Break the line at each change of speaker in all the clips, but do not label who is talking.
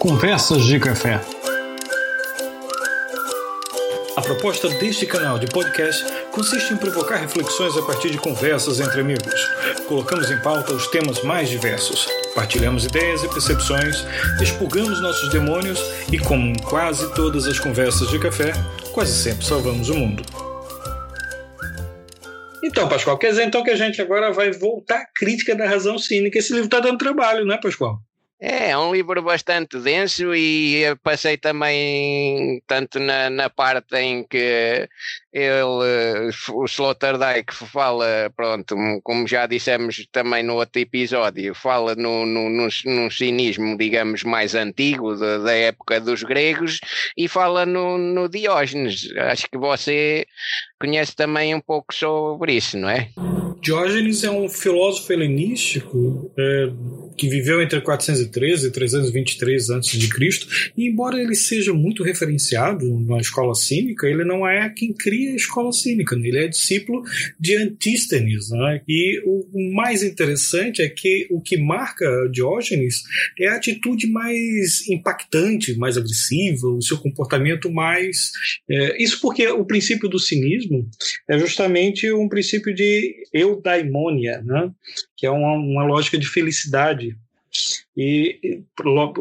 Conversas de Café. A proposta deste canal de podcast consiste em provocar reflexões a partir de conversas entre amigos. Colocamos em pauta os temas mais diversos, partilhamos ideias e percepções, expurgamos nossos demônios e, como em quase todas as conversas de café, quase sempre salvamos o mundo. Então, Pascoal, quer dizer então que a gente agora vai voltar à crítica da razão cínica. Esse livro está dando trabalho, né, Pascoal?
É, é um livro bastante denso e passei também tanto na, na parte em que ele, o Sloterdijk fala, pronto, como já dissemos também no outro episódio, fala no, no, no cinismo, digamos, mais antigo da, da, época dos gregos e fala no, no Diógenes. Acho que você conhece também um pouco sobre isso, não é?
Diógenes é um filósofo helenístico é, que viveu entre 413 e 323 a.C. E embora ele seja muito referenciado na escola cínica, ele não é quem cria a escola cínica. Né? Ele é discípulo de Antístenes. Né? E o mais interessante é que o que marca Diógenes é a atitude mais impactante, mais agressiva, o seu comportamento mais. É, isso porque o princípio do cinismo é justamente um princípio de eudaimonia, né? que é uma, uma lógica de felicidade. E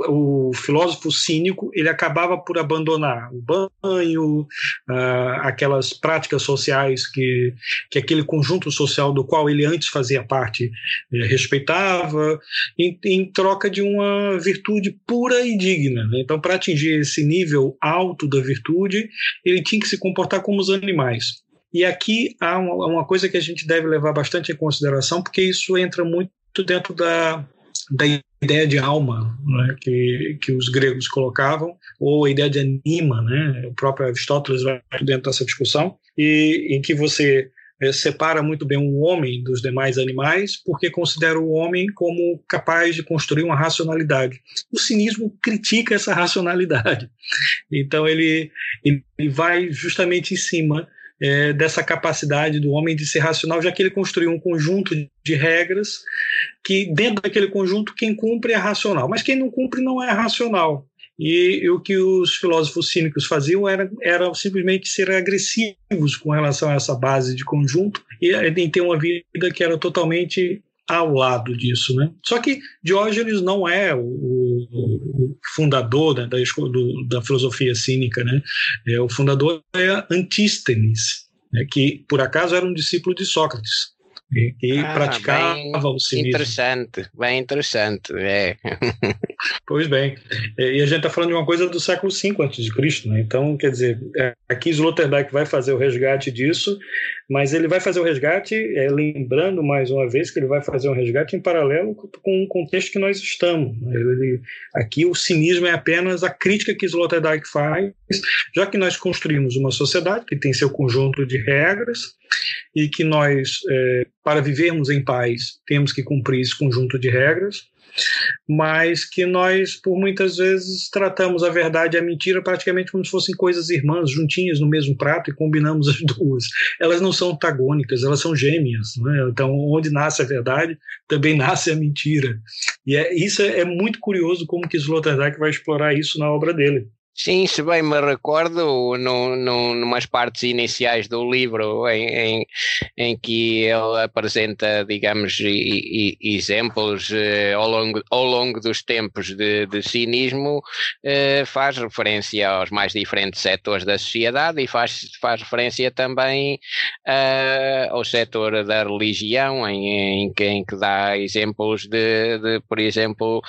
o filósofo cínico ele acabava por abandonar o banho, uh, aquelas práticas sociais que, que aquele conjunto social do qual ele antes fazia parte eh, respeitava, em, em, troca de uma virtude pura e digna. Né? Então, para atingir esse nível alto da virtude, ele tinha que se comportar como os animais. E aqui há uma, coisa que a gente deve levar bastante em consideração, porque isso entra muito dentro da, da ideia de alma né, que, que os gregos colocavam, ou a ideia de anima, né, o próprio Aristóteles vai dentro dessa discussão, e em que você é, separa muito bem o homem dos demais animais, porque considera o homem como capaz de construir uma racionalidade. O cinismo critica essa racionalidade. Então ele, ele vai justamente em cima é, dessa capacidade do homem de ser racional, já que ele construiu um conjunto de regras que, dentro daquele conjunto, quem cumpre é racional, mas quem não cumpre não é racional. E, e o que os filósofos cínicos faziam era, era simplesmente ser agressivos com relação a essa base de conjunto e, e ter uma vida que era totalmente ao lado disso. Né? Só que Diógenes não é o, o fundador né, da, do, da filosofia cínica. Né? É, o fundador é Antístenes, né, que por acaso era um discípulo de Sócrates e, e ah, praticava o cinismo.
Interessante, bem interessante. É.
pois bem. E a gente está falando de uma coisa do século V a.C., né? Então, quer dizer, é, aqui Sloterdijk vai fazer o resgate disso, mas ele vai fazer o resgate, é, lembrando mais uma vez que ele vai fazer um resgate em paralelo com o contexto que nós estamos. Né? Ele, aqui o cinismo é apenas a crítica que Sloterdijk faz, já que nós construímos uma sociedade que tem seu conjunto de regras, e que nós, é, para vivermos em paz, temos que cumprir esse conjunto de regras, mas que nós, por muitas vezes, tratamos a verdade e a mentira praticamente como se fossem coisas irmãs, juntinhas no mesmo prato e combinamos as duas. Elas não são antagônicas, elas são gêmeas. Né? Então, onde nasce a verdade, também nasce a mentira. E é, isso é, é muito curioso como que Sloterdijk vai explorar isso na obra dele.
Sim, se bem me recordo, no, no, numas partes iniciais do livro, em, em, em que ele apresenta, digamos, e, e, exemplos eh, ao, longo, ao longo dos tempos de, de cinismo, eh, faz referência aos mais diferentes setores da sociedade e faz, faz referência também ao setor da religião, em, em, que, em que dá exemplos de, de, por exemplo,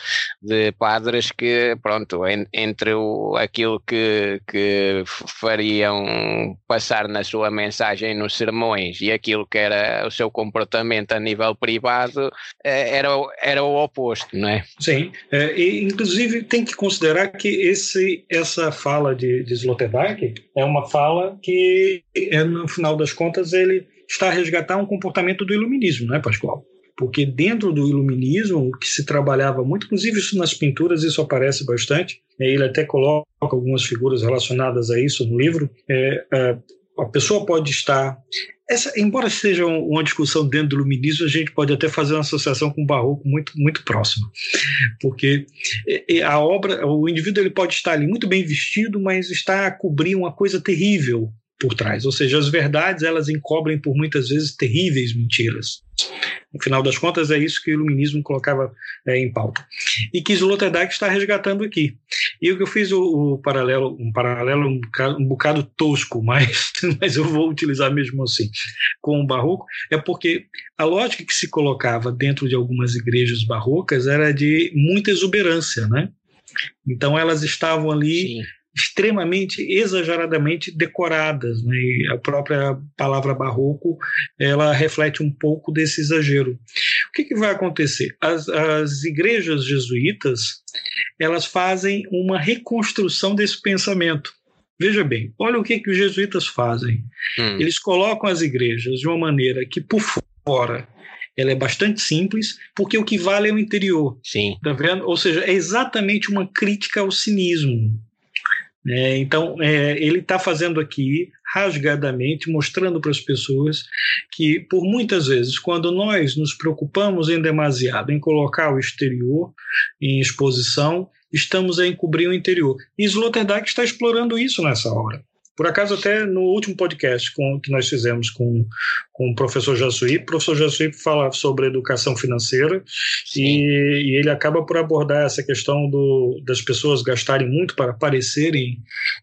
de padres que, pronto, en, entre o, aqui aquilo que, que fariam passar na sua mensagem nos sermões e aquilo que era o seu comportamento a nível privado eh, era, era o oposto, não é?
Sim, é, e inclusive tem que considerar que esse, essa fala de, de Sloterdijk é uma fala que, é, no final das contas, ele está a resgatar um comportamento do iluminismo, não é, Pascoal? Porque dentro do iluminismo, que se trabalhava muito, inclusive isso nas pinturas, isso aparece bastante, ele até coloca algumas figuras relacionadas a isso no livro, é, é, a pessoa pode estar. Essa, embora seja uma discussão dentro do iluminismo, a gente pode até fazer uma associação com o barroco muito, muito próxima, porque a obra, o indivíduo ele pode estar ali muito bem vestido, mas está a cobrir uma coisa terrível por trás, ou seja, as verdades elas encobrem por muitas vezes terríveis mentiras. No final das contas, é isso que o iluminismo colocava é, em pauta. E que Sloterdijk está resgatando aqui. E o que eu fiz o, o paralelo, um paralelo um bocado, um bocado, tosco, mas, mas eu vou utilizar mesmo assim, com o barroco, é porque a lógica que se colocava dentro de algumas igrejas barrocas era de muita exuberância, né? Então elas estavam ali extremamente exageradamente decoradas, né? E a própria palavra barroco ela reflete um pouco desse exagero. O que, que vai acontecer? As, as igrejas jesuítas elas fazem uma reconstrução desse pensamento. Veja bem, olha o que, que os jesuítas fazem. Hum. Eles colocam as igrejas de uma maneira que por fora ela é bastante simples, porque o que vale é o interior.
Sim.
Tá vendo? Ou seja, é exatamente uma crítica ao cinismo. É, então, é, ele está fazendo aqui, rasgadamente, mostrando para as pessoas que, por muitas vezes, quando nós nos preocupamos em demasiado em colocar o exterior em exposição, estamos a encobrir o interior. E Sloterdijk está explorando isso nessa hora. Por acaso, até no último podcast com, que nós fizemos com, com o professor Jassuí, o professor Jassuí fala sobre educação financeira e, e, ele acaba por abordar essa questão do, das pessoas gastarem muito para parecerem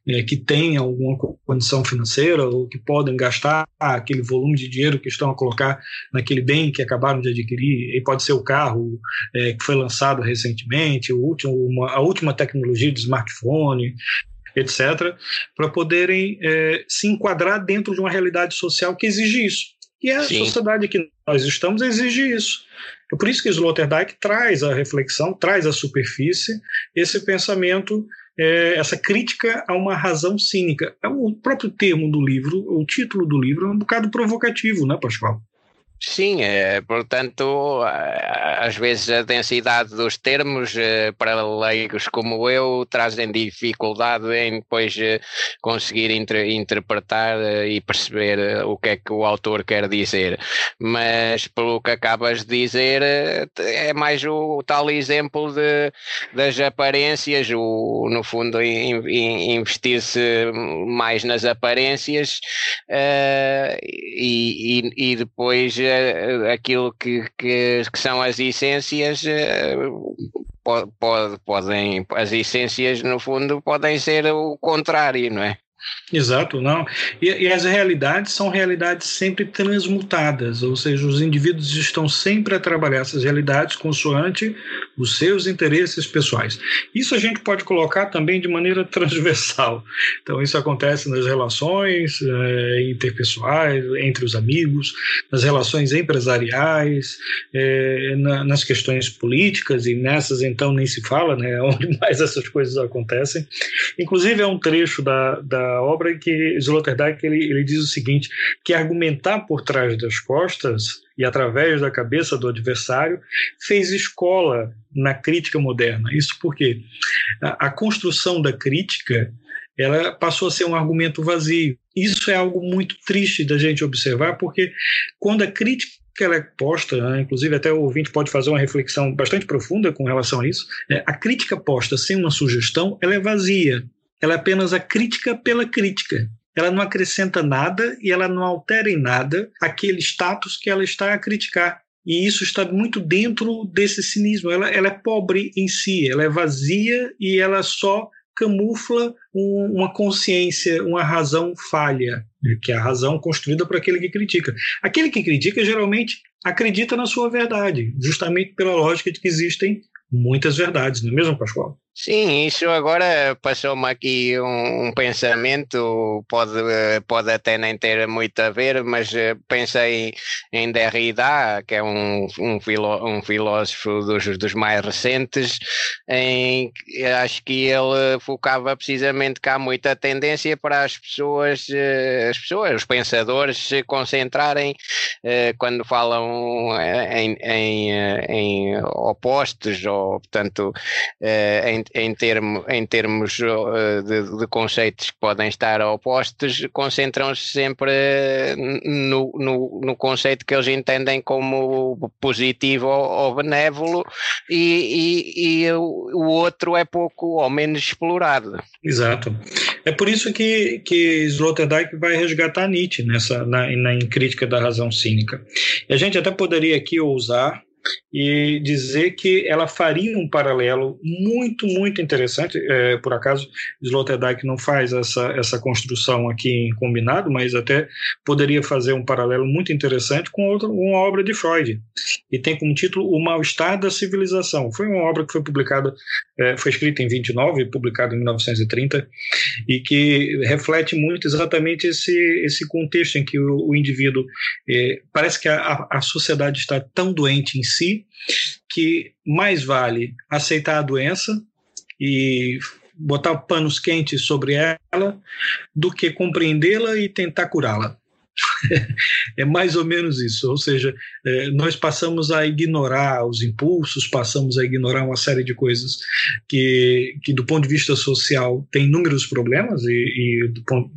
é, que têm alguma condição financeira ou que podem gastar aquele volume de dinheiro que estão a colocar naquele bem que acabaram de adquirir, e pode ser o carro é, que foi lançado recentemente, o último, uma, a última tecnologia de smartphone, etc., para poderem é, se enquadrar dentro de uma realidade social que exige isso. E a Sim. sociedade que nós estamos exige isso. É por isso que Sloterdijk traz a reflexão, traz à superfície esse pensamento, é, essa crítica a uma razão cínica. É o próprio termo do livro, o título do livro é um bocado provocativo, né, Pascoal?
Sim, é, portanto, às vezes a densidade dos termos eh, para leigos como eu trazem dificuldade em depois eh, conseguir inter, interpretar e perceber o que é que o autor quer dizer. Mas pelo que acabas de dizer, é mais o, tal exemplo de, das aparências, o, no fundo, investir-se mais nas aparências e, e, e depois aquilo que, que, que, são as essências pode, pode, podem as essências no fundo podem ser o contrário, não é?
Exato, não. E, e, as realidades são realidades sempre transmutadas, ou seja, os indivíduos estão sempre a trabalhar essas realidades consoante os seus interesses pessoais. Isso a gente pode colocar também de maneira transversal. Então, isso acontece nas relações é, interpessoais, entre os amigos, nas relações empresariais, é, na, nas questões políticas, e nessas então nem se fala, né, onde mais essas coisas acontecem. Inclusive, é um trecho da, da obra obra que Sloterdijk ele, ele diz o seguinte, que argumentar por trás das costas e através da cabeça do adversário fez escola na crítica moderna. Isso porque a, a construção da crítica ela passou a ser um argumento vazio. Isso é algo muito triste da gente observar, porque quando a crítica ela é posta, né? inclusive até o ouvinte pode fazer uma reflexão bastante profunda com relação a isso, é, a crítica posta sem uma sugestão, ela é vazia. Ela é apenas a crítica pela crítica. Ela não acrescenta nada e ela não altera em nada aquele status que ela está a criticar. E isso está muito dentro desse cinismo. Ela, ela é pobre em si, ela é vazia e ela só camufla um, uma consciência, uma razão falha, que é a razão construída por aquele que critica. Aquele que critica geralmente acredita na sua verdade, justamente pela lógica de que existem muitas verdades, não é mesmo, Pascoal?
Sim, isso agora passou-me aqui um, um, pensamento, pode, pode até nem ter muito a ver, mas eh, pensei em Derrida, que é um, um, filó, um filósofo dos, dos mais recentes, em acho que ele focava precisamente que há muita tendência para as pessoas, eh, as pessoas, os pensadores se concentrarem eh, quando falam em, em, em opostos, ou portanto em em, termo, em termos uh, de, de, conceitos que podem estar opostos, concentram-se sempre no, no, no, conceito que eles entendem como positivo ou, ou benévolo e, e, e, o outro é pouco ou menos explorado.
Exato. É por isso que, que Sloterdijk vai resgatar Nietzsche nessa, na, na crítica da razão cínica. E a gente até poderia aqui ousar e dizer que ela faria um paralelo muito, muito interessante. É, por acaso, Sloterdijk não faz essa, essa construção aqui em combinado, mas até poderia fazer um paralelo muito interessante com outra, uma obra de Freud. E tem como título O Mal-Estar da Civilização. Foi uma obra que foi publicada, é, foi escrita em 29 e publicada em 1930, e que reflete muito exatamente esse, esse contexto em que o, o indivíduo. É, parece que a, a sociedade está tão doente em si que mais vale aceitar a doença e botar panos quentes sobre ela do que compreendê-la e tentar curá-la. é mais ou menos isso. Ou seja, é, nós passamos a ignorar os impulsos, passamos a ignorar uma série de coisas que, que do ponto de vista social, tem inúmeros problemas, e, e ponto,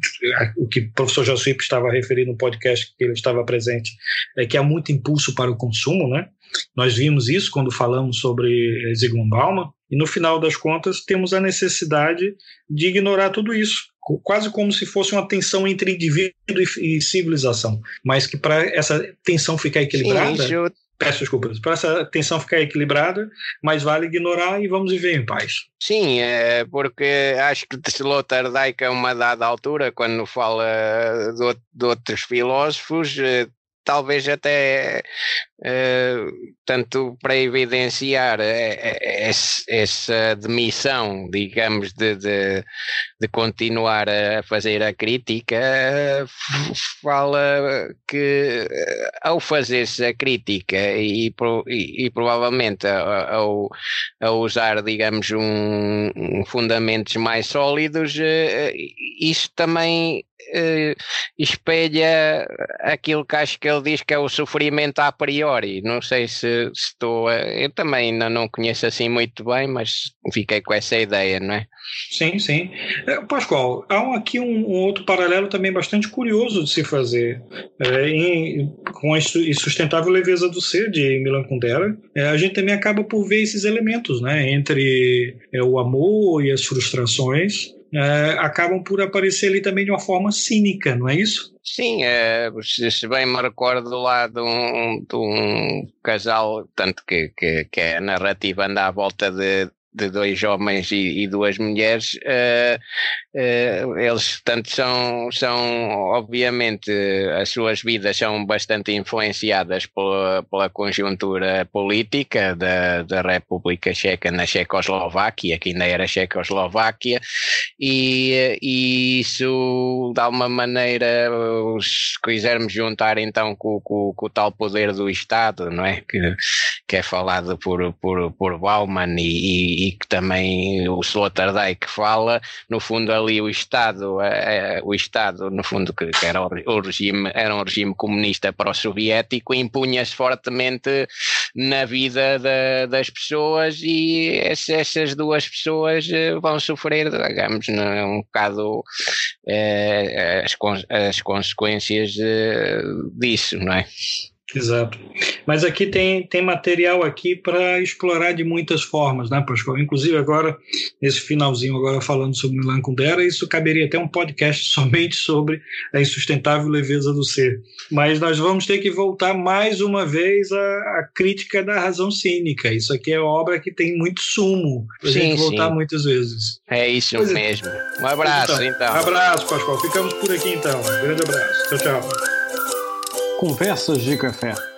o que o professor Josuípe estava referindo no podcast que ele estava presente, é que há muito impulso para o consumo, né? Nós vimos isso quando falamos sobre Zygmunt Bauman, e no final das contas temos a necessidade de ignorar tudo isso, quase como se fosse uma tensão entre indivíduo e, civilização, mas que para essa tensão ficar equilibrada, Sim, eu... peço desculpas, para essa tensão ficar equilibrada, mais vale ignorar e vamos viver em paz.
Sim, é porque acho que Sloterdijk a uma dada altura, quando fala de, de outros filósofos, eh, talvez até uh, tanto para evidenciar uh, essa demissão, digamos, de, de, de, continuar a fazer a crítica, fala que ao fazer-se a crítica e, e, e provavelmente ao, ao, usar, digamos, um, um fundamentos mais sólidos, isso também espelha aquilo que acho que ele diz que é o sofrimento a priori. Não sei se, se estou. A, eu também ainda não conheço assim muito bem, mas fiquei com essa ideia, não é?
Sim, sim. É, Pascoal, há aqui um, um, outro paralelo também bastante curioso de se fazer. É, em, com a insustentável leveza do ser de Milan Kundera, é, a gente também acaba por ver esses elementos, né? Entre é, o amor e as frustrações é, acabam por aparecer ali também de uma forma cínica, não é isso?
Sim, é, se bem me recordo lá de um, de um casal, tanto que, que, que a narrativa anda à volta de, de dois homens e, e duas mulheres, uh, uh, eles tanto são, são, obviamente, as suas vidas são bastante influenciadas pela, pela conjuntura política da, da República Checa na Checoslováquia, que ainda era Checoslováquia, e, e isso, de alguma maneira, se quisermos juntar então com, com, com, o tal poder do Estado, não é? Que, que é falado por, por, por Bauman e, e e que também o Sloterdijk fala, no fundo ali o Estado, é, é, o Estado no fundo que, que era o regime, era um regime comunista pró-soviético, impunha-se fortemente na vida da, das pessoas e essas duas pessoas eh, vão sofrer, digamos, um bocado as, as consequências disso, não é?
Exato. Mas aqui tem, tem material aqui para explorar de muitas formas, né, Pascoal? Inclusive agora, nesse finalzinho, agora falando sobre Milan Kundera, isso caberia até um podcast somente sobre a insustentável leveza do ser. Mas nós vamos ter que voltar mais uma vez à, à crítica da razão cínica. Isso aqui é obra que tem muito sumo para gente voltar sim. muitas vezes.
É isso pois é. mesmo. É. Um abraço, então, então. Um
abraço, Pascoal. Ficamos por aqui então. Um grande abraço. Tchau, tchau.
Conversas de Café.